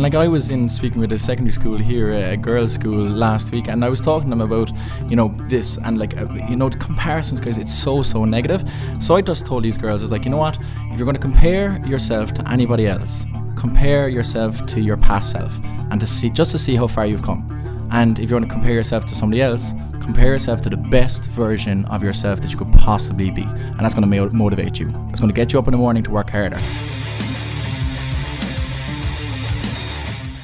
And like I was in speaking with a secondary school here, a girls' school last week, and I was talking to them about, you know, this and like, uh, you know, the comparisons, guys. It's so so negative. So I just told these girls, I was like, you know what? If you're going to compare yourself to anybody else, compare yourself to your past self, and to see just to see how far you've come. And if you want to compare yourself to somebody else, compare yourself to the best version of yourself that you could possibly be. And that's going to motivate you. It's going to get you up in the morning to work harder.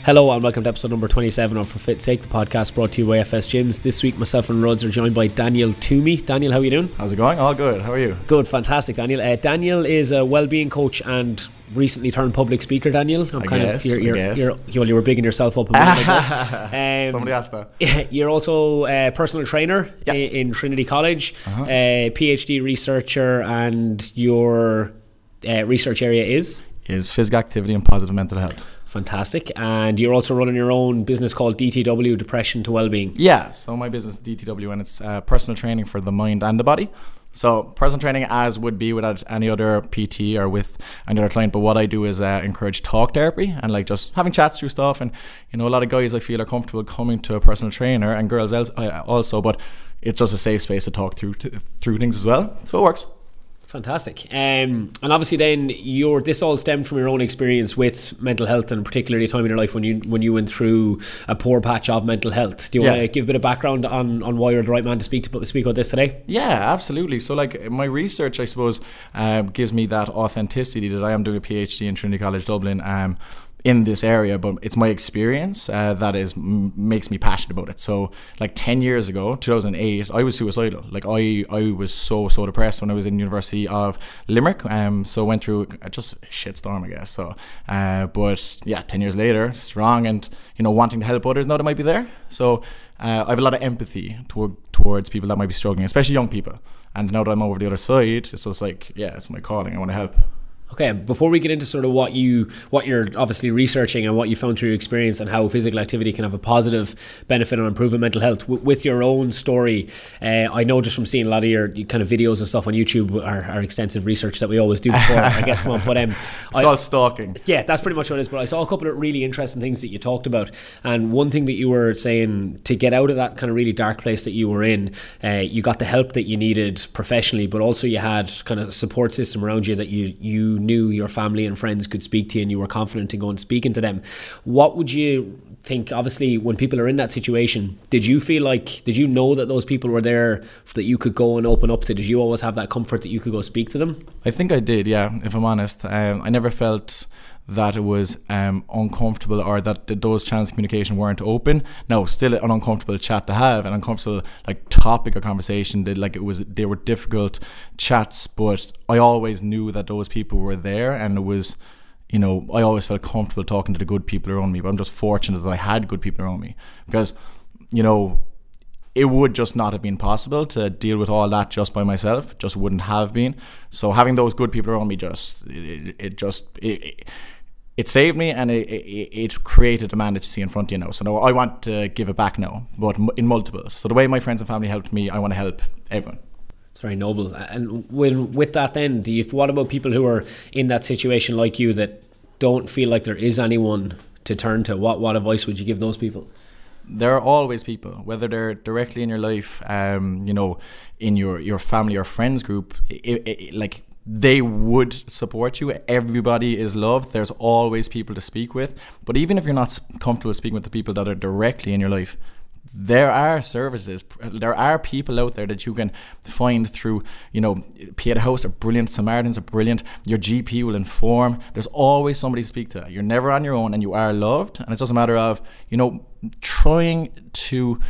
Hello and welcome to episode number 27 of For Fit Sake, the podcast brought to you by FS Gyms. This week, myself and Rods are joined by Daniel Toomey. Daniel, how are you doing? How's it going? All good. How are you? Good, fantastic, Daniel. Uh, Daniel is a well-being coach and recently turned public speaker, Daniel. I'm I kind guess, of you're, you're, you're, you're, you were bigging yourself up. A um, Somebody asked that. You're also a personal trainer yep. in, Trinity College, uh-huh. a PhD researcher, and your uh, research area is is physical activity and positive mental health. Fantastic. And you're also running your own business called DTW, Depression to Wellbeing. Yeah, so my business is DTW and it's uh, personal training for the mind and the body. So personal training as would be without any other PT or with any other client. But what I do is uh, encourage talk therapy and like just having chats through stuff. And you know, a lot of guys I feel are comfortable coming to a personal trainer and girls uh, also. But it's just a safe space to talk through through things as well. So it works. Fantastic. Um, and obviously, then your this all stemmed from your own experience with mental health, and particularly a time in your life when you when you went through a poor patch of mental health. Do you yeah. want to give a bit of background on, on why you're the right man to speak to speak about this today? Yeah, absolutely. So, like my research, I suppose, uh, gives me that authenticity that I am doing a PhD in Trinity College Dublin. Um, in this area, but it's my experience uh, that is m- makes me passionate about it. So, like ten years ago, 2008, I was suicidal. Like I, I was so so depressed when I was in University of Limerick. Um, so went through just a shitstorm, I guess. So, uh, but yeah, ten years later, strong and you know wanting to help others now that might be there. So, uh, I have a lot of empathy toward, towards people that might be struggling, especially young people. And now that I'm over the other side, it's just like, yeah, it's my calling. I want to help. Okay, before we get into sort of what you what you're obviously researching and what you found through your experience and how physical activity can have a positive benefit on improving mental health, w- with your own story, uh, I know just from seeing a lot of your kind of videos and stuff on YouTube, our, our extensive research that we always do before, I guess. Come on, but um, it's I, called stalking. Yeah, that's pretty much what it is. But I saw a couple of really interesting things that you talked about, and one thing that you were saying to get out of that kind of really dark place that you were in, uh, you got the help that you needed professionally, but also you had kind of a support system around you that you you knew your family and friends could speak to you and you were confident in going speaking to them. What would you think, obviously, when people are in that situation, did you feel like, did you know that those people were there that you could go and open up to? Did you always have that comfort that you could go speak to them? I think I did, yeah, if I'm honest. Um, I never felt that it was um, uncomfortable or that those channels of communication weren't open. No, still an uncomfortable chat to have, an uncomfortable like topic of conversation. That like it was they were difficult chats, but I always knew that those people were there, and it was. You know, I always felt comfortable talking to the good people around me, but I'm just fortunate that I had good people around me because, you know, it would just not have been possible to deal with all that just by myself. Just wouldn't have been. So having those good people around me just it, it just it, it saved me and it, it, it, created a man that you see in front of you now. So now I want to give it back now, but in multiples. So the way my friends and family helped me, I want to help everyone. It's very noble. And with, with that, then, do you? What about people who are in that situation like you that don't feel like there is anyone to turn to? What what advice would you give those people? There are always people, whether they're directly in your life, um, you know, in your your family or friends group. It, it, like they would support you. Everybody is loved. There's always people to speak with. But even if you're not comfortable speaking with the people that are directly in your life, there are services, there are people out there that you can find through, you know, Pieta House are brilliant, Samaritans are brilliant, your GP will inform. There's always somebody to speak to. You're never on your own and you are loved. And it's just a matter of, you know, trying to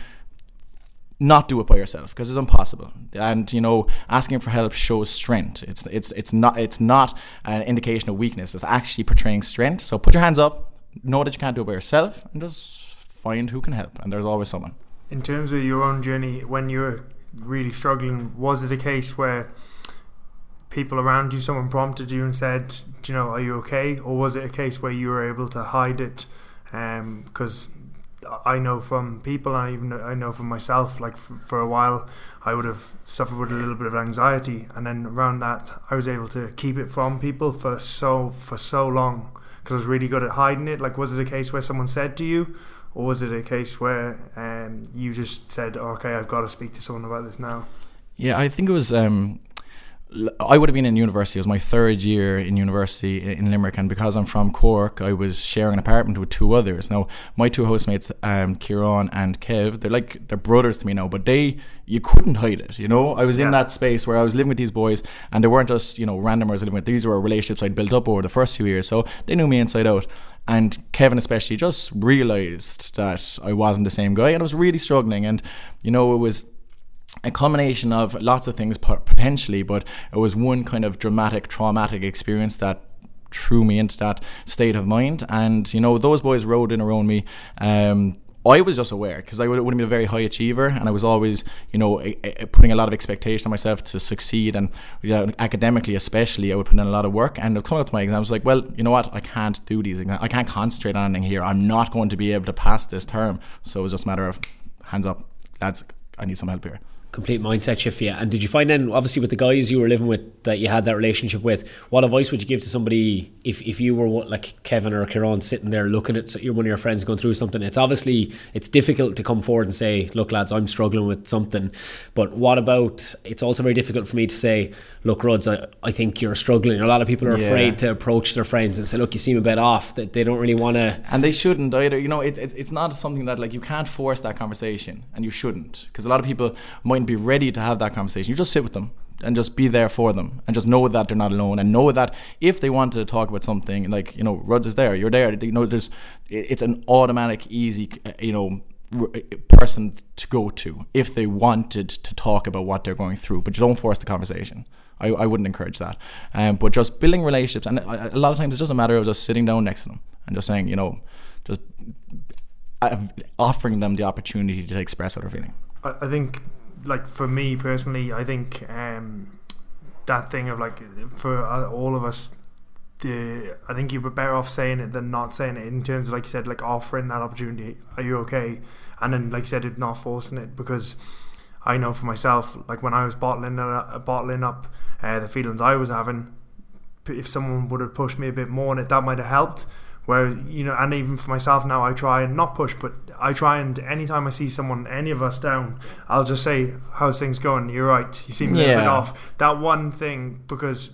not do it by yourself because it's impossible. And you know, asking for help shows strength. It's it's it's not it's not an indication of weakness. It's actually portraying strength. So put your hands up. Know that you can't do it by yourself, and just find who can help. And there's always someone. In terms of your own journey, when you were really struggling, was it a case where people around you, someone prompted you and said, "Do you know, are you okay?" Or was it a case where you were able to hide it? Because um, I know from people, and even I know from myself. Like for, for, a while, I would have suffered with a little bit of anxiety, and then around that, I was able to keep it from people for so for so long because I was really good at hiding it. Like, was it a case where someone said to you, or was it a case where um, you just said, "Okay, I've got to speak to someone about this now"? Yeah, I think it was. Um, I would have been in university. It was my third year in university in Limerick, and because I'm from Cork, I was sharing an apartment with two others. Now, my two housemates, um, Kieran and Kev, they're like they're brothers to me now. But they, you couldn't hide it. You know, I was in that space where I was living with these boys, and they weren't just you know randomers living with. These were relationships I'd built up over the first few years, so they knew me inside out. And Kevin especially just realised that I wasn't the same guy, and I was really struggling. And you know, it was a culmination of lots of things potentially, but it was one kind of dramatic, traumatic experience that threw me into that state of mind. And you know, those boys rode in around me. Um, I was just aware because I would, have been a very high achiever, and I was always, you know, a, a- putting a lot of expectation on myself to succeed, and you know, academically especially, I would put in a lot of work. And coming up to my exams, like, well, you know what, I can't do these exams. I can't concentrate on anything here. I'm not going to be able to pass this term. So it was just a matter of hands up, lads. I need some help here. Complete mindset shift for you. And did you find then, obviously, with the guys you were living with that you had that relationship with, what advice would you give to somebody if, if you were what, like Kevin or Kieran sitting there looking at one of your friends going through something? It's obviously it's difficult to come forward and say, "Look, lads, I'm struggling with something." But what about? It's also very difficult for me to say, "Look, Ruds, I, I think you're struggling." A lot of people are Yeah. afraid to approach their friends and say, "Look, you seem a bit off." That they don't really want to. and they shouldn't either. You know, it, it, it's not something that like you can't force that conversation, and you shouldn't, because a lot of people mightn't be ready to have that conversation. You just sit with them and just be there for them, and just know that they're not alone, and know that if they want to talk about something, like you know, Rudd is there, you're there. You know, there's it's an automatic, easy, uh, you know. person to go to if they wanted to talk about what they're going through but you don't force the conversation I, I wouldn't encourage that um, but just building relationships and a a lot of times it's just a matter of just sitting down next to them and just saying you know just uh, offering them the opportunity to express what they're feeling. I think, like for me personally, I think um, that thing of like for uh, all of us, the I think you were better off saying it than not saying it in terms of like you said, like offering that opportunity. Are you okay? And then like you said, it not forcing it because I know for myself, like when I was bottling uh, bottling up uh, the feelings I was having, if someone would have pushed me a bit more on it, that might have helped. Whereas you know, and even for myself now, I try and not push, but I try and anytime I see someone, any of us down, I'll just say, "How's things going? You're right. You seem a little bit off." That one thing because.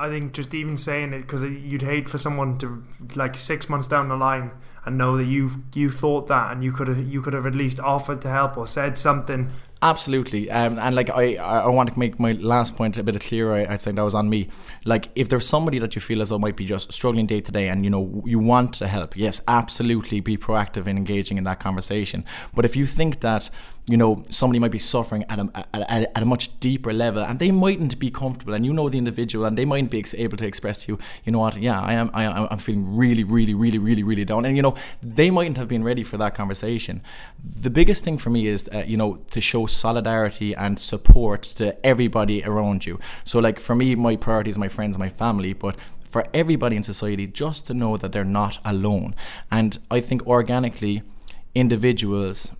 I think just even saying it because you'd hate for someone to like six months down the line and know that you you thought that and you could have you could have at least offered to help or said something. Absolutely, um, and like I, I want to make my last point a bit clearer. I, I think that was on me. Like, if there's somebody that you feel as though might be just struggling day to day, and you know you want to help, yes, absolutely, be proactive in engaging in that conversation. But if you think that you know somebody might be suffering at a, at, a, at a much deeper level, and they mightn't be comfortable, and you know the individual, and they mightn't be able to express to you, you know what, yeah, I am, I I'm feeling really, really, really, really, really down, and you know they mightn't have been ready for that conversation. The biggest thing for me is, uh, you know, to show solidarity and support to everybody around you. So, like for me, my priority is my friends, my family, but for everybody in society, just to know that they're not alone. And I think organically, individuals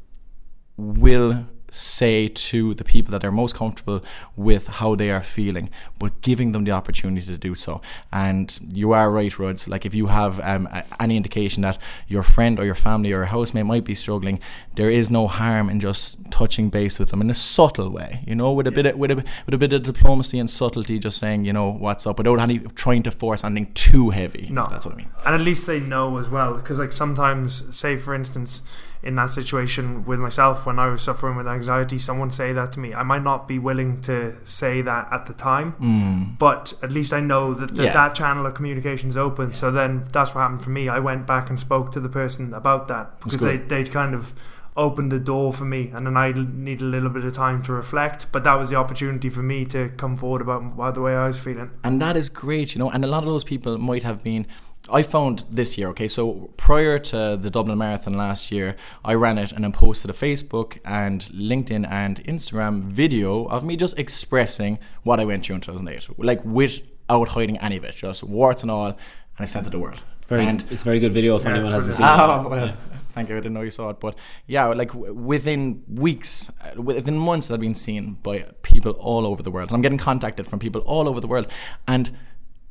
will say to the people that they're most comfortable with how they are feeling, but giving them the opportunity to do so. And you are right, Ruds. Like if you have um, any indication that your friend or your family or a housemate might be struggling, there is no harm in just touching base with them in a subtle way. You know, with a bit of, with a with a bit of diplomacy and subtlety, just saying you know what's up, without any trying to force anything too heavy. No. that's what I mean. and at least they know as well because like sometimes say for instance in that situation with myself when i was suffering with anxiety someone say that to me i might not be willing to say that at the time Mm. but at least i know that that, Yeah. that channel of communication is open so then that's what happened for me i went back and spoke to the person about that because they, they'd kind of opened the door for me and then i need a little bit of time to reflect but that was the opportunity for me to come forward about about the way i was feeling and that is great, you know. And a lot of those people might have been. I found this year, okay, so prior to the Dublin Marathon last year, I ran it and then posted a Facebook and LinkedIn and Instagram video of me just expressing what I went through in 2008, like without hiding any of it, just warts and all, and I sent it to the world. Very, and it's a very good video if Yeah, anyone hasn't seen it. Oh well, thank you. I didn't know you saw it, but yeah, like w- within weeks, uh, within months, I've been seen by people all over the world. And I'm getting contacted from people all over the world, and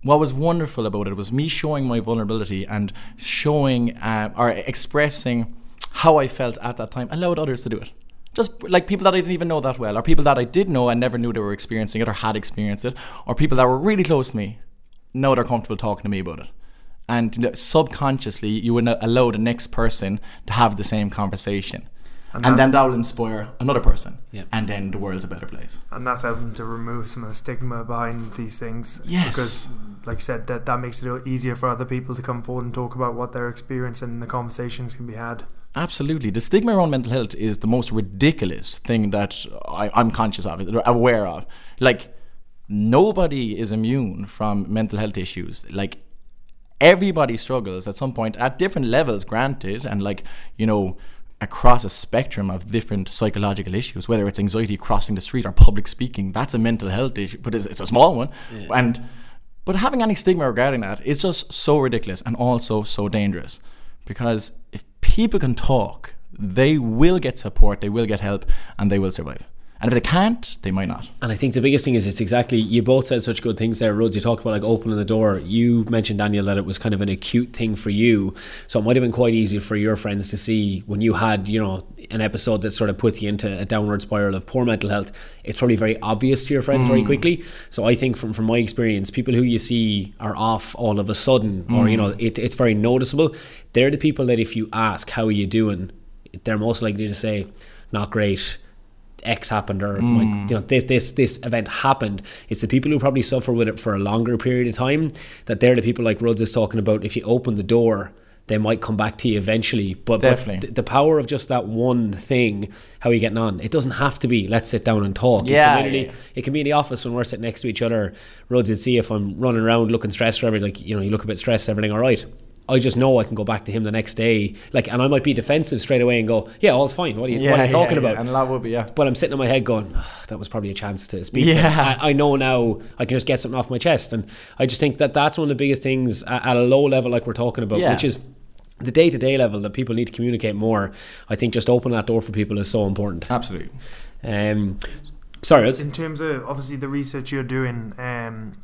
what was wonderful about it was me showing my vulnerability and showing uh, or expressing how I felt at that time allowed others to do it. Just like people that I didn't even know that well, or people that I did know and never knew they were experiencing it or had experienced it, or people that were really close to me now they're comfortable talking to me about it. And subconsciously, you would allow the next person to have the same conversation. And, and that, then that will inspire another person. Yeah. And then the world's a better place. And that's helping to remove some of the stigma behind these things. Yes. Because, like you said, that, that makes it easier for other people to come forward and talk about what they're experiencing and the conversations can be had. Absolutely. The stigma around mental health is the most ridiculous thing that I, I'm conscious of, aware of. Like, nobody is immune from mental health issues. Like, everybody struggles at some point at different levels, granted, and like, you know, across a spectrum of different psychological issues, whether it's anxiety crossing the street or public speaking, that's a mental health issue, but it's, it's a small one. Yeah. And but having any stigma regarding that is just so ridiculous and also so dangerous because if people can talk, they will get support, they will get help, and they will survive. And if they can't, they might not. And I think the biggest thing is it's exactly you both said such good things there, Rhodes. You talked about like opening the door. You mentioned Daniel that it was kind of an acute thing for you, so it might have been quite easy for your friends to see when you had you know an episode that sort of put you into a downward spiral of poor mental health. It's probably very obvious to your friends mm. very quickly. So I think from from my experience, people who you see are off all of a sudden, mm. or you know it, it's very noticeable. They're the people that if you ask how are you doing, they're most likely to say not great X happened or mm. like you know this this this event happened. It's the people who probably suffer with it for a longer period of time that they're the people like Rhodes is talking about. If you open the door, they might come back to you eventually. But, Definitely. but the power of just that one thing, how are you getting on? It doesn't have to be let's sit down and talk. Yeah, it can, yeah. it can be in the office when we're sitting next to each other. Rhodes would see if I'm running around looking stressed or everything. Like you know, you look a bit stressed. Everything all right? I just know I can go back to him the next day. Like, and I might be defensive straight away and go, "Yeah, all's fine. What are you, yeah, what are you talking yeah, about?" And that would be yeah. But I'm sitting in my head going, oh, "That was probably a chance to speak." Yeah, I, I, know now. I can just get something off my chest, and I just think that that's one of the biggest things at, at a low level, like we're talking about, which is the day to day level that people need to communicate more. I think just open that door for people is so important. Absolutely. Um, sorry, in terms of obviously the research you're doing, um,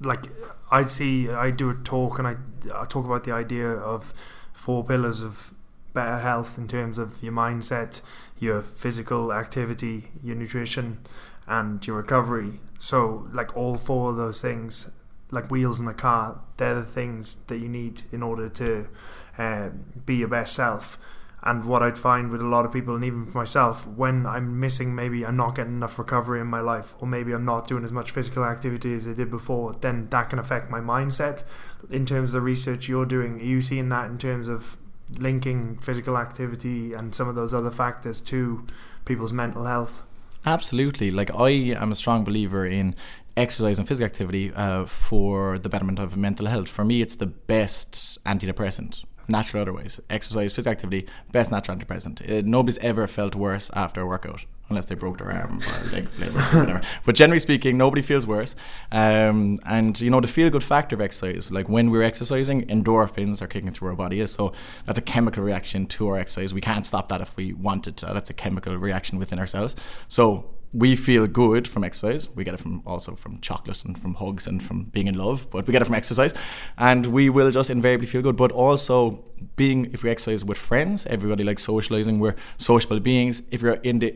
like I'd see, I do a talk and I, I talk about the idea of four pillars of better health in terms of your mindset, your physical activity, your nutrition, and your recovery. So, like all four of those things, like wheels in a car, they're the things that you need in order to uh, be your best self. And what I'd find with a lot of people, and even myself, when I'm missing, maybe I'm not getting enough recovery in my life, or maybe I'm not doing as much physical activity as I did before, then that can affect my mindset. In terms of the research you're doing, are you seeing that in terms of linking physical activity and some of those other factors to people's mental health? Absolutely. Like, I am a strong believer in exercise and physical activity uh, for the betterment of mental health. For me, it's the best antidepressant natural otherwise. Exercise, physical activity, best natural antidepressant. Uh, nobody's ever felt worse after a workout, unless they broke their arm or leg, or whatever. But generally speaking, nobody feels worse. Um, and you know the feel good factor of exercise, like when we're exercising, endorphins are kicking through our body. So that's a chemical reaction to our exercise. We can't stop that if we wanted to. That's a chemical reaction within ourselves. So we feel good from exercise. We get it from also from chocolate and from hugs and from being in love, but we get it from exercise, and we will just invariably feel good. But also being, if we exercise with friends, everybody likes socializing. We're sociable beings. If you're in the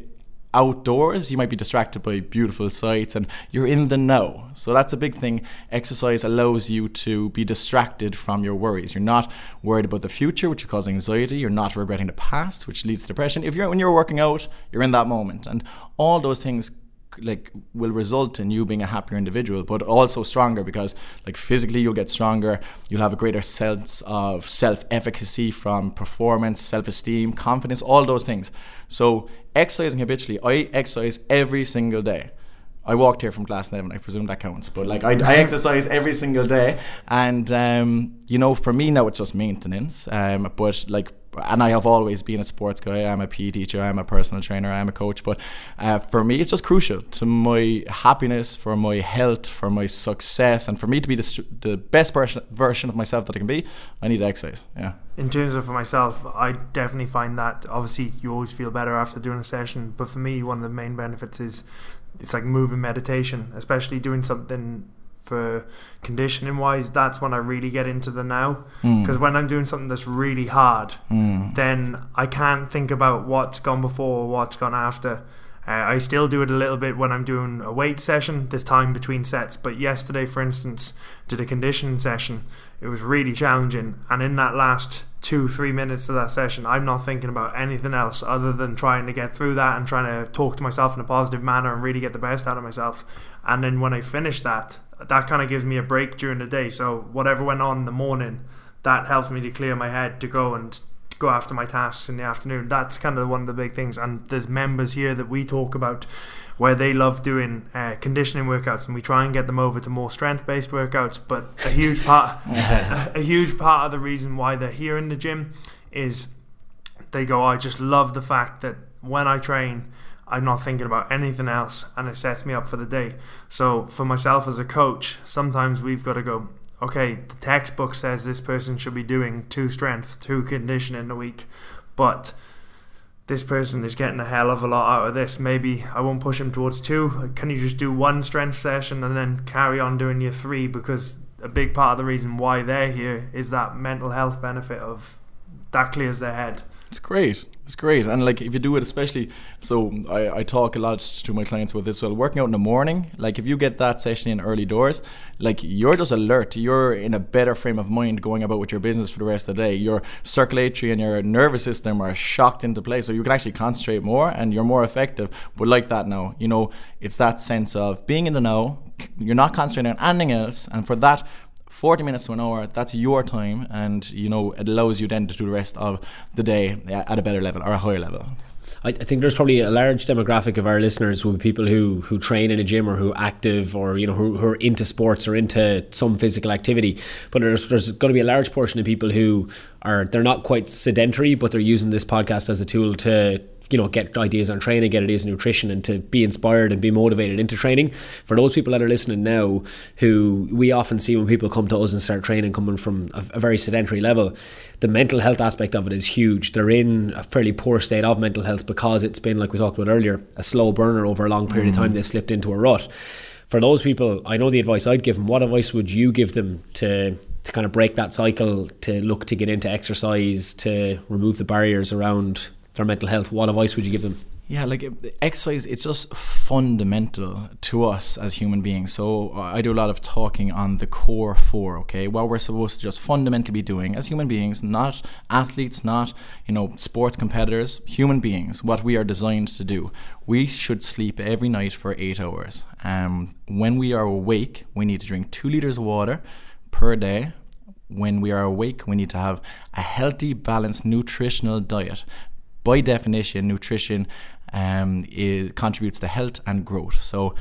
outdoors, you might be distracted by beautiful sights and you're in the know. So that's a big thing. Exercise allows you to be distracted from your worries. You're not worried about the future, which causes anxiety. You're not regretting the past, which leads to depression. If you're when you're working out, you're in that moment. And all those things like will result in you being a happier individual but also stronger because like physically you'll get stronger. You'll have a greater sense of self-efficacy from performance self-esteem confidence all those things. So exercising habitually i exercise every single day I walked here from Glasnevin. I presume that counts, but like I, I exercise every single day, and um, you know, for me now it's just maintenance. Um, but like and I have always been a sports guy. I'm a PE teacher. I'm a personal trainer. I'm a coach. But uh, for me, it's just crucial to my happiness, for my health, for my success, and for me to be the, the best version version of myself that I can be. I need exercise. Yeah. In terms of for myself, I definitely find that obviously you always feel better after doing a session. But for me, one of the main benefits is it's like moving meditation, especially doing something for conditioning wise, that's when I really get into the now. Because mm. when I'm doing something that's really hard, mm. then I can't think about what's gone before or what's gone after. Uh, I still do it a little bit when I'm doing a weight session, this time between sets. But yesterday, for instance, did a conditioning session. It was really challenging, and in that last two, three minutes of that session, I'm not thinking about anything else other than trying to get through that and trying to talk to myself in a positive manner and really get the best out of myself. And then when I finish that, that kind of gives me a break during the day. So whatever went on in the morning, that helps me to clear my head to go and go after my tasks in the afternoon. That's kind of one of the big things. And there's members here that we talk about where they love doing uh, conditioning workouts, and we try and get them over to more strength-based workouts. But a huge part, a, a huge part of the reason why they're here in the gym is they go, I just love the fact that when I train. I'm not thinking about anything else and it sets me up for the day. So, for myself as a coach, sometimes we've got to go, okay, the textbook says this person should be doing two strength, two conditioning a week, but this person is getting a hell of a lot out of this. Maybe I won't push him towards two. Can you just do one strength session and then carry on doing your three? Because a big part of the reason why they're here is that mental health benefit of that clears their head. It's great. It's great. And like if you do it especially so I, I talk a lot to my clients about this well working out in the morning, like if you get that session in early doors, like you're just alert. You're in a better frame of mind going about with your business for the rest of the day. Your circulatory and your nervous system are shocked into place. So you can actually concentrate more and you're more effective. But like that now, you know, it's that sense of being in the know, you're not concentrating on anything else and for that 40 minutes to an hour, that's your time, and you know it allows you then to do the rest of the day at a better level or a higher level. I, think there's probably a large demographic of our listeners will be people who who train in a gym or who active or you know who, who are into sports or into some physical activity. But there's there's going to be a large portion of people who are they're not quite sedentary, but they're using this podcast as a tool to you know get ideas on training get ideas on nutrition and to be inspired and be motivated into training. For those people that are listening now who we often see when people come to us and start training coming from a, a very sedentary level the mental health aspect of it is huge. They're in a fairly poor state of mental health because it's been like we talked about earlier a slow burner over a long period mm. of time. They've slipped into a rut. For those people I know the advice I'd give them. What advice would you give them to to kind of break that cycle to look to get into exercise to remove the barriers around their mental health, what advice would you give them? Yeah, like exercise, it's just fundamental to us as human beings. So I do a lot of talking on the core four, okay? What we're supposed to just fundamentally be doing as human beings, not athletes, not, you know, sports competitors, human beings, what we are designed to do. We should sleep every night for eight hours. Um, when we are awake, we need to drink two liters of water per day when we are awake, we need to have a healthy, balanced nutritional diet by definition, nutrition um, is, contributes to health and growth. So,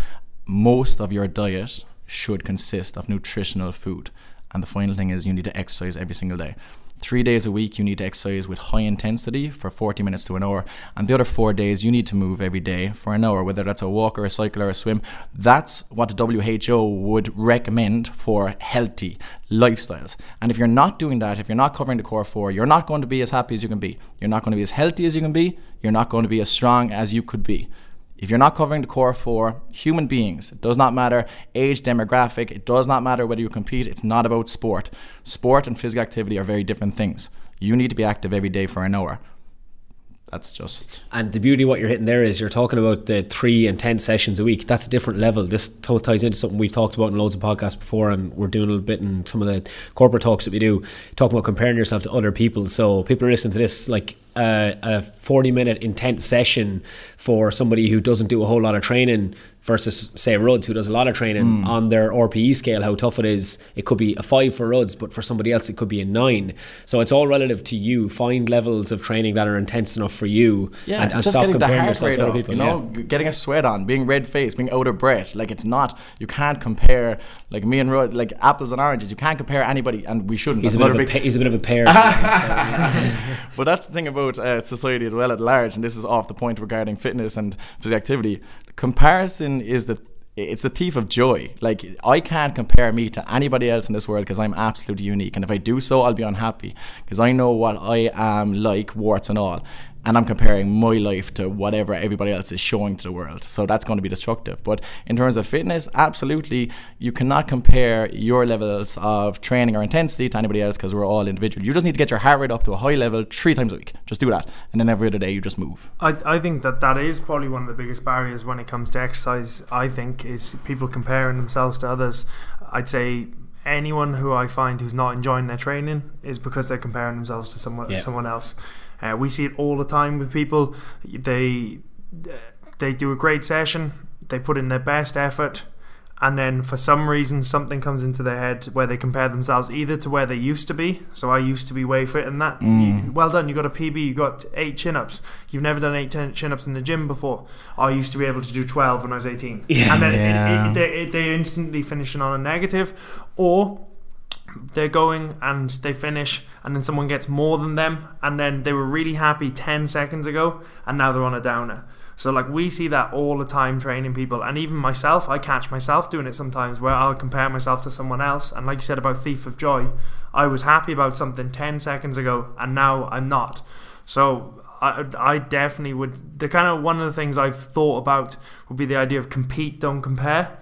most of your diet should consist of nutritional food. And the final thing is, you need to exercise every single day. Three days a week, you need to exercise with high intensity for 40 minutes to an hour. And the other four days, you need to move every day for an hour, whether that's a walk or a cycle or a swim. That's what the WHO would recommend for healthy lifestyles. And if you're not doing that, if you're not covering the core four, you're not going to be as happy as you can be. You're not going to be as healthy as you can be. You're not going to be as strong as you could be. If you're not covering the core for human beings, it does not matter age, demographic, it does not matter whether you compete, it's not about sport. Sport and physical activity are very different things. You need to be active every day for an hour. That's just. And the beauty of what you're hitting there is you're talking about the three and 10 sessions a week. That's a different level. This ties into something we've talked about in loads of podcasts before, and we're doing a little bit in some of the corporate talks that we do, talking about comparing yourself to other people. So people are listening to this, like, uh, a 40 minute intense session for somebody who doesn't do a whole lot of training versus say Ruds who does a lot of training mm. on their RPE scale how tough it is. It could be a 5 for Ruds but for somebody else it could be a 9 so it's all relative to you. Find levels of training that are intense enough for you yeah, and, and stop comparing yourself to other people you know? yeah. getting a sweat on being red faced being out of breath. Like it's not you can't compare like me and Rudd like apples and oranges. You can't compare anybody and we shouldn't. He's, a bit, of a, big... he's a bit of a pair. But that's the thing about uh, society as well at large and this is off the point regarding fitness and physical activity comparison is the it's the thief of joy. Like I can't compare me to anybody else in this world because I'm absolutely unique, and if I do so, I'll be unhappy because I know what I am like, warts and all. And I'm comparing my life to whatever everybody else is showing to the world. So that's going to be destructive. But in terms of fitness, absolutely, you cannot compare your levels of training or intensity to anybody else because we're all individual. You just need to get your heart rate up to a high level three times a week. Just do that, and then every other day you just move. I, I think that that is probably one of the biggest barriers when it comes to exercise. I think is people comparing themselves to others. I'd say anyone who I find who's not enjoying their training is because they're comparing themselves to someone Yeah. someone else. Uh, we see it all the time with people. They they do a great session, they put in their best effort, and then for some reason something comes into their head where they compare themselves either to where they used to be. So I used to be way fit in that. Mm. Well done, you got a PB, you got eight chin ups. You've never done eight ten chin ups in the gym before. I used to be able to do twelve when I was eighteen. Yeah. and then it- Yeah. it, they, it, they're instantly finishing on a negative, or they're going and they finish and then someone gets more than them and then they were really happy 10 seconds ago and now they're on a downer. So like we see that all the time training people and even myself i catch myself doing it sometimes where i'll compare myself to someone else and like you said about thief of joy i was happy about something 10 seconds ago and now i'm not. So I, I definitely would the kind of one of the things i've thought about would be the idea of compete don't compare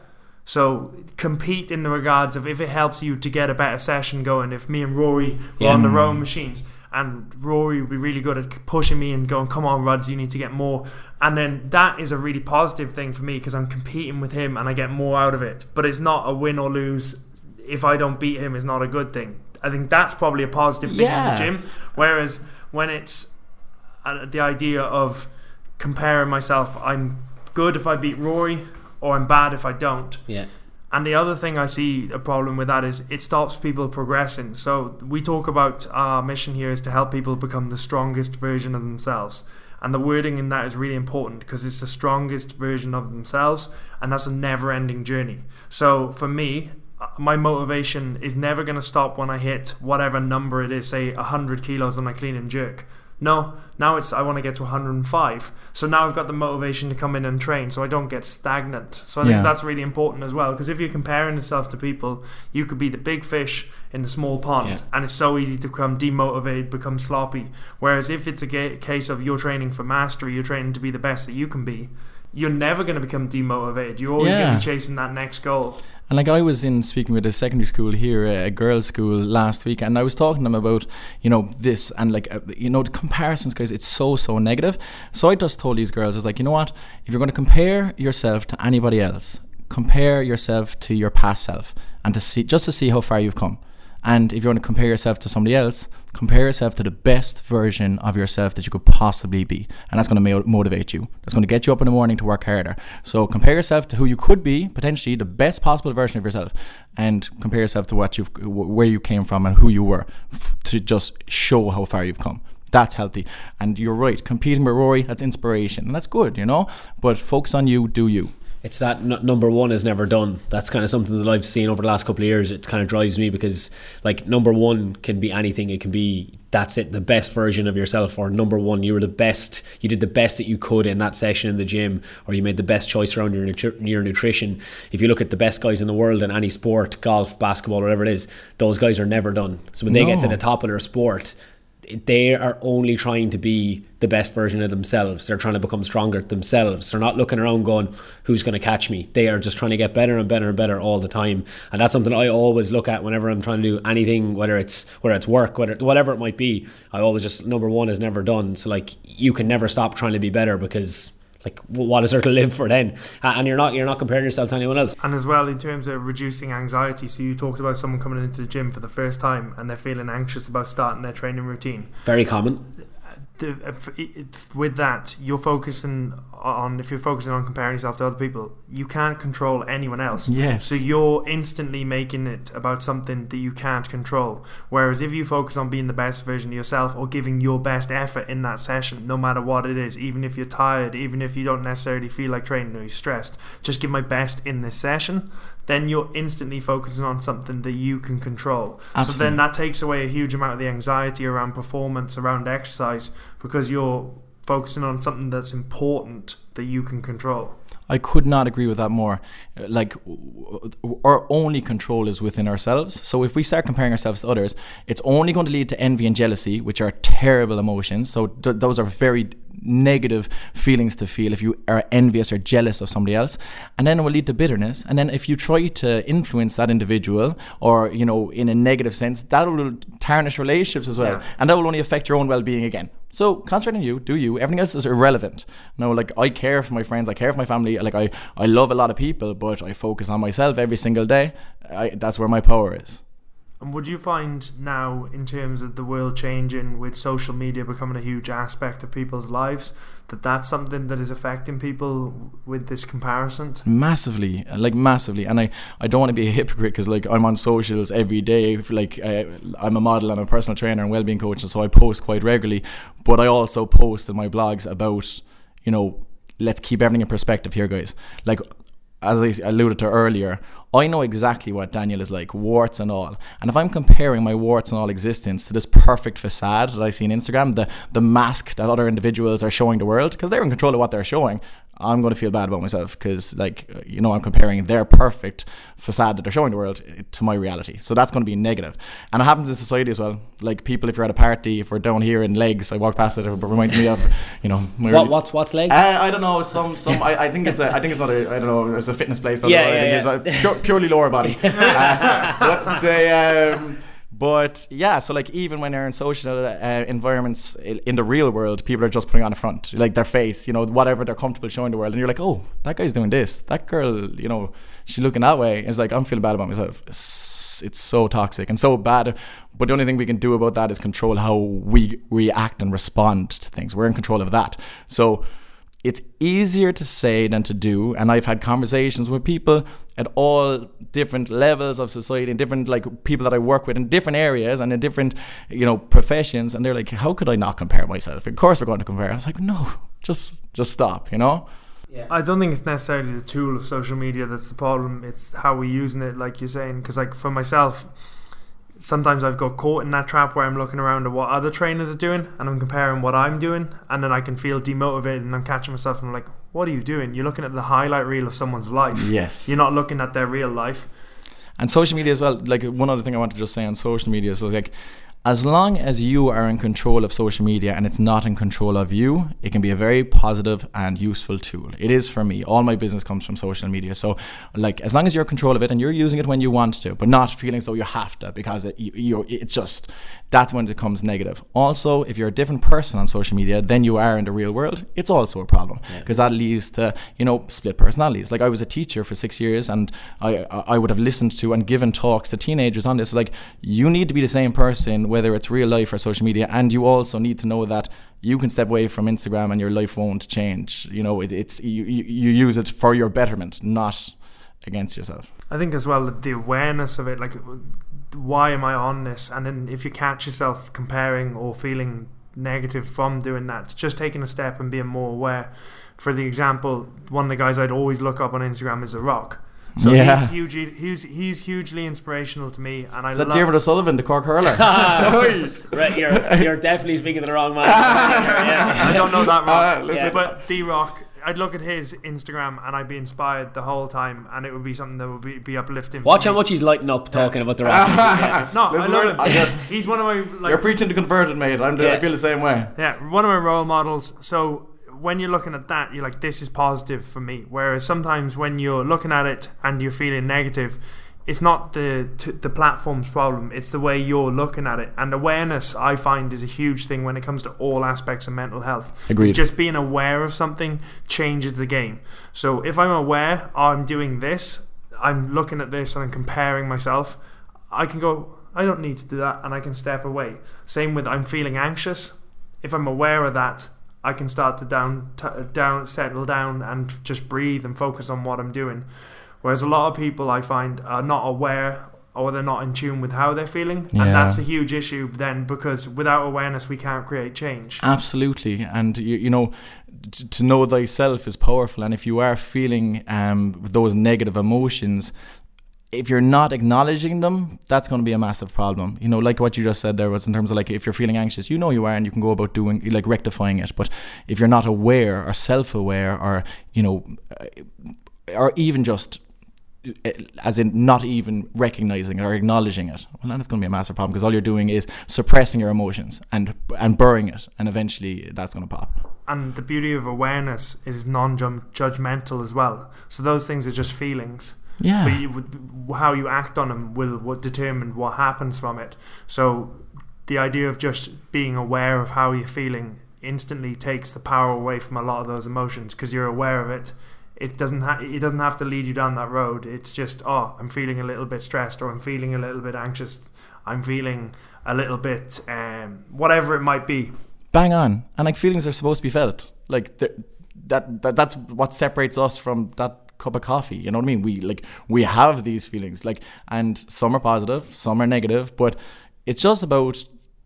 so compete in the regards of if it helps you to get a better session going. If me and Rory were Yeah. on the rowing machines, and Rory would be really good at pushing me and going, "Come on, Rods, you need to get more." And then that is a really positive thing for me because I'm competing with him and I get more out of it. But it's not a win or lose. If I don't beat him, is not a good thing. I think that's probably a positive thing in the gym. Whereas when it's uh, the idea of comparing myself, I'm good if I beat Rory, or I'm bad if I don't. Yeah. And the other thing I see a problem with that is it stops people progressing. So we talk about our mission here is to help people become the strongest version of themselves. And the wording in that is really important because it's the strongest version of themselves, and that's a never ending journey. So for me, uh, my motivation is never going to stop when I hit whatever number it is, say 100 kilos on my clean and jerk. No, now it's I want to get to 105. So now I've got the motivation to come in and train so I don't get stagnant. So I Yeah. think that's really important as well because if you're comparing yourself to people, you could be the big fish in the small pond Yeah. and it's so easy to become demotivated, become sloppy. Whereas if it's a ga- case of you're training for mastery, you're training to be the best that you can be, you're never going to become demotivated. You're always going to be chasing that next goal. And like I was in speaking with a secondary school here, a girls' school last week, and I was talking to them about, you know, this and like, uh, you know, the comparisons, guys. It's so so negative. So I just told these girls, I was like, you know what? If you're going to compare yourself to anybody else, compare yourself to your past self, and to see just to see how far you've come. And if you want to compare yourself to somebody else, compare yourself to the best version of yourself that you could possibly be. And that's going to motivate you. That's going to get you up in the morning to work harder. So compare yourself to who you could be, potentially the best possible version of yourself, and compare yourself to what you've, where you came from and who you were f- to just show how far you've come. That's healthy. And you're right, competing with Rory, that's inspiration. And that's good, you know? But focus on you, do you. It's that n- number one is never done. That's kind of something that I've seen over the last couple of years. It kind of drives me because, like, number one can be anything. It can be that's it, the best version of yourself, or number one, you were the best. You did the best that you could in that session in the gym, or you made the best choice around your nutri- your nutrition. If you look at the best guys in the world in any sport, golf, basketball, whatever it is, those guys are never done. So when they get to the top of their sport, they are only trying to be the best version of themselves. They're trying to become stronger themselves. They're not looking around going, who's going to catch me? They are just trying to get better and better and better all the time. And that's something I always look at whenever I'm trying to do anything, whether it's whether it's work, whether whatever it might be. I always just number one is never done. So like you can never stop trying to be better because like what is there to live for then? And you're not you're not comparing yourself to anyone else. And as well, in terms of reducing anxiety, so you talked about someone coming into the gym for the first time and they're feeling anxious about starting their training routine. Very common. The, if, if, with that, you're focusing on if you're focusing on comparing yourself to other people, you can't control anyone else. Yes. So you're instantly making it about something that you can't control. Whereas if you focus on being the best version of yourself or giving your best effort in that session, no matter what it is, even if you're tired, even if you don't necessarily feel like training or you're stressed, just give my best in this session. Then you're instantly focusing on something that you can control. So then that takes away a huge amount of the anxiety around performance, around exercise, because you're focusing on something that's important that you can control. I could not agree with that more. Like, our only control is within ourselves. So if we start comparing ourselves to others, it's only going to lead to envy and jealousy, which are terrible emotions. So th- those are very negative feelings to feel if you are envious or jealous of somebody else. And then it will lead to bitterness. And then if you try to influence that individual or you know in a negative sense that will tarnish relationships as well. Yeah. and that will only affect your own well-being again. So concentrate on you do you? Everything else is irrelevant. No like i care for my friends. I care for my family. Like i i love a lot of people but i focus on myself every single day. I, that's where my power is and would you find now, in terms of the world changing with social media becoming a huge aspect of people's lives, that that's something that is affecting people with this comparison? Massively, like massively. And I, I don't want to be a hypocrite because like I'm on socials every day. Like uh, I'm a model and a personal trainer and well-being coach, and so I post quite regularly. But I also post in my blogs about, you know, let's keep everything in perspective here, guys. Like as I alluded to earlier, I know exactly what Daniel is like, warts and all. And if I'm comparing my warts and all existence to this perfect facade that I see on Instagram, the, the mask that other individuals are showing the world, because they're in control of what they're showing, I'm going to feel bad about myself because, like, you know, I'm comparing their perfect facade that they're showing the world to my reality. So that's going to be negative. And it happens in society as well. Like, people, if you're at a party, if we're down here in legs, I walk past it, it reminds me of, you know, what, what's what's legs? Uh, I don't know. Some some. I, I, think it's a. I think it's not a. I don't know. It's a fitness place. Yeah, yeah, yeah. It's a pure, purely lower body. uh, they. Um, but yeah, so like even when they're in social uh, environments in the real world, people are just putting on a front, like their face, you know, whatever they're comfortable showing the world, and you're like, oh, that guy's doing this, that girl, you know, she's looking that way. It's like I'm feeling bad about myself. It's, it's so toxic and so bad. But the only thing we can do about that is control how we react and respond to things. We're in control of that. So it's easier to say than to do and i've had conversations with people at all different levels of society and different like people that i work with in different areas and in different you know professions and they're like how could i not compare myself of course we're going to compare i was like no just just stop you know yeah. I don't think it's necessarily the tool of social media that's the problem. It's how we're using it, like you're saying. Because, like for myself, sometimes I've got caught in that trap where I'm looking around at what other trainers are doing and I'm comparing what I'm doing and then I can feel demotivated and I'm catching myself and I'm like, what are you doing? You're looking at the highlight reel of someone's life. Yes. You're not looking at their real life. And social media as well, like one other thing I want to just say on social media is like as long as you are in control of social media and it's not in control of you, it can be a very positive and useful tool. It is for me. All my business comes from social media. So, like, as long as you're in control of it and you're using it when you want to, but not feeling so you have to because it, you, you, it's just that's when it becomes negative. Also, if you're a different person on social media than you are in the real world, it's also a problem because yeah. that leads to you know split personalities. Like I was a teacher for six years, and I I would have listened to and given talks to teenagers on this. Like you need to be the same person whether it's real life or social media, and you also need to know that you can step away from Instagram and your life won't change. You know, it, it's you, you use it for your betterment, not against yourself. I think as well the awareness of it, like why am I on this? And then if you catch yourself comparing or feeling negative from doing that, just taking a step and being more aware. For the example, one of the guys I'd always look up on Instagram is The Rock. So yeah. he's hugely he's he's hugely inspirational to me, and I. Is that David O'Sullivan, the Cork hurler? right, you're, you're definitely speaking to the wrong man. yeah. I don't know that Rock, uh, yeah. but the Rock I'd look at his Instagram and I'd be inspired the whole time, and it would be something that would be, be uplifting. Watch how much he's lighting up talking about the rock. yeah. No, Listen, I love him. He's one of my. Like, You're preaching to converted, mate. I'm, yeah. I feel the same way. Yeah, one of my role models. So when you're looking at that, you're like, this is positive for me. Whereas sometimes when you're looking at it and you're feeling negative, it's not the t- the platform's problem. It's the way you're looking at it. And awareness i find is a huge thing when it comes to all aspects of mental health. Agreed. It's just being aware of something changes the game. So if i'm aware i'm doing this i'm looking at this and i'm comparing myself i can go i don't need to do that and i can step away. Same with i'm feeling anxious. If i'm aware of that i can start to down t- down settle down and just breathe and focus on what i'm doing Whereas a lot of people I find are not aware or they're not in tune with how they're feeling. Yeah. And that's a huge issue then because without awareness, we can't create change. Absolutely. And, you, you know, to know thyself is powerful. And if you are feeling um, those negative emotions, if you're not acknowledging them, that's going to be a massive problem. You know, like what you just said there was in terms of like if you're feeling anxious, you know you are, and you can go about doing like rectifying it. But if you're not aware or self-aware, or you know, uh, or even just uh, as in not even recognizing it or acknowledging it, well, then it's going to be a massive problem because all you're doing is suppressing your emotions and and burying it, and eventually that's going to pop. And the beauty of awareness is non-judgmental as well. So those things are just feelings. Yeah. But you, how you act on them will what determine what happens from it. So the idea of just being aware of how you're feeling instantly takes the power away from a lot of those emotions because you're aware of it. It doesn't ha- it doesn't have to lead you down that road. It's just oh, I'm feeling a little bit stressed or I'm feeling a little bit anxious. I'm feeling a little bit um, whatever it might be. Bang on. And like feelings are supposed to be felt. Like that, that that's what separates us from that cup of coffee. You know what I mean? We like we have these feelings, like, and some are positive, some are negative, but it's just about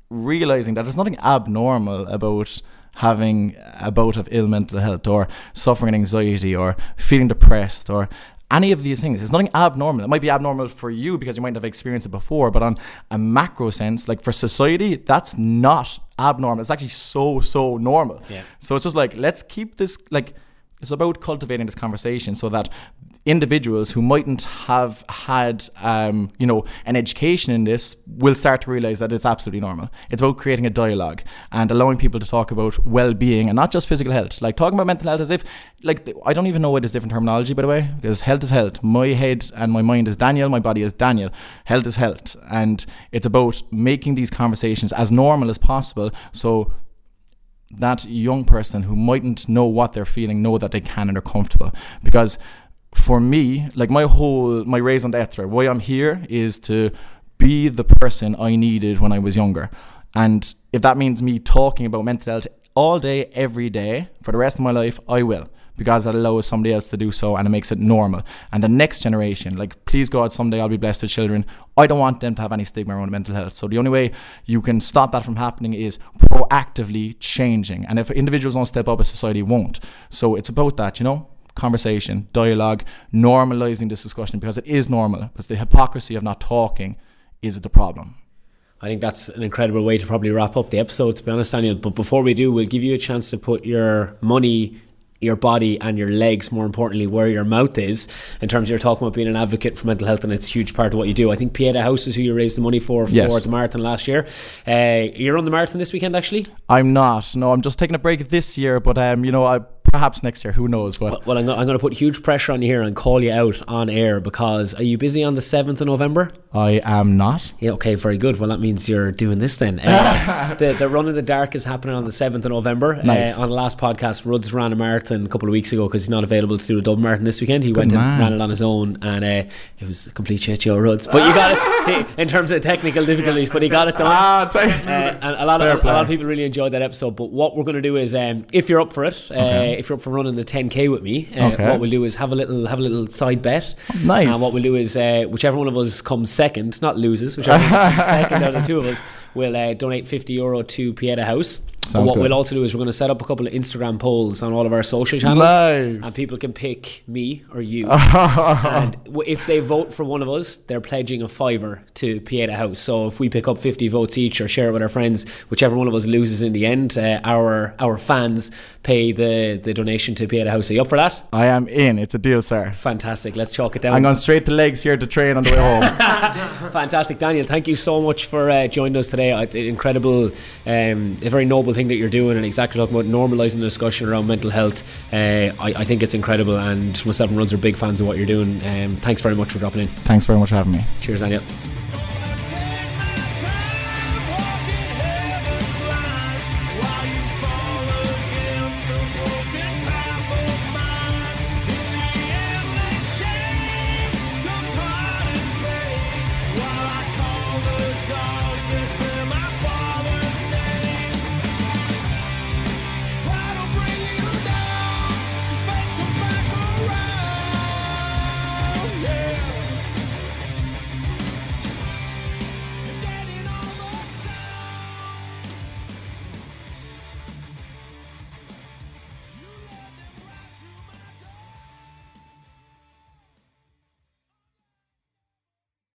realizing that there's nothing abnormal about having a bout of ill mental health or suffering anxiety or feeling depressed or any of these things. It's nothing abnormal. It might be abnormal for you because you might have experienced it before, but on a macro sense, like for society, that's not abnormal. It's actually so, so normal. Yeah. So it's just like, let's keep this, like, it's about cultivating this conversation so that individuals who mightn't have had, um, you know, an education in this will start to realize that it's absolutely normal. It's about creating a dialogue and allowing people to talk about well-being and not just physical health. Like talking about mental health as if, like, I don't even know why there's different terminology, by the way, because health is health. My head and my mind is Daniel. My body is Daniel. Health is health, and it's about making these conversations as normal as possible. So that young person who mightn't know what they're feeling know that they can and they're comfortable. Because for me like my whole my raison d'etre why i'm here is to be the person i needed when i was younger. And if that means me talking about mental health all day every day for the rest of my life i will because that allows somebody else to do so and it makes it normal. And the next generation, like, please God, someday I'll be blessed with children. I don't want them to have any stigma around mental health. So the only way you can stop that from happening is proactively changing. And if individuals don't step up, a society won't. So it's about that, you know? Conversation, dialogue, normalizing this discussion because it is normal. Because the hypocrisy of not talking is the problem. I think that's an incredible way to probably wrap up the episode, to be honest, Daniel. But before we do, we'll give you a chance to put your money your body and your legs, more importantly, where your mouth is, in terms of you're talking about being an advocate for mental health, and it's a huge part of what you do. I think Pieta House is who you raised the money for for the marathon last year. Uh, you're on the marathon this weekend, actually. I'm not. No, I'm just taking a break this year, but um, you know, I perhaps next year. Who knows? But Well, I'm going, I'm going to put huge pressure on you here and call you out on air because are you busy on the 7th of November? I am not. Yeah, okay, very good. Well, that means you're doing this then. Uh, the, the Run in the Dark is happening on the 7th of November. Nice. Uh, on the last podcast, Ruds ran a marathon a couple of weeks ago because he's not available to do a Dublin marathon this weekend. He went man. and ran it on his own and uh, it was a complete shit show, Ruds. But you got it in terms of technical difficulties, but he got it done. Ah, Uh, and a lot Fair of a lot of people really enjoyed that episode. But what we're going to do is, um, if you're up for it, uh, Okay. If you're up for running the 10k with me, uh, Okay. what we'll do is have a little have a little side bet. Nice. And what we'll do is, uh, whichever one of us comes second, not loses, whichever one comes second out of the two of us, will uh, donate 50 euro to Pieta House. But what good. we'll also do is we're going to set up a couple of Instagram polls on all of our social channels. Nice. And people can pick me or you. and if they vote for one of us, they're pledging a fiver to Pieta House. So if we pick up 50 votes each or share it with our friends, whichever one of us loses in the end, uh, our our fans pay the, the donation to Pieta House. Are you up for that? I am in. It's a deal, sir. Fantastic. Let's chalk it down. I'm going straight to legs here to train on the way home. Fantastic, Daniel. Thank you so much for uh, joining us today. It's incredible, um, a very noble thing that you're doing, and exactly talking about normalising the discussion around mental health. Uh, I, I think it's incredible, and myself and Ruds are big fans of what you're doing. Um, thanks very much for dropping in. Thanks very much for having me. Cheers, Daniel.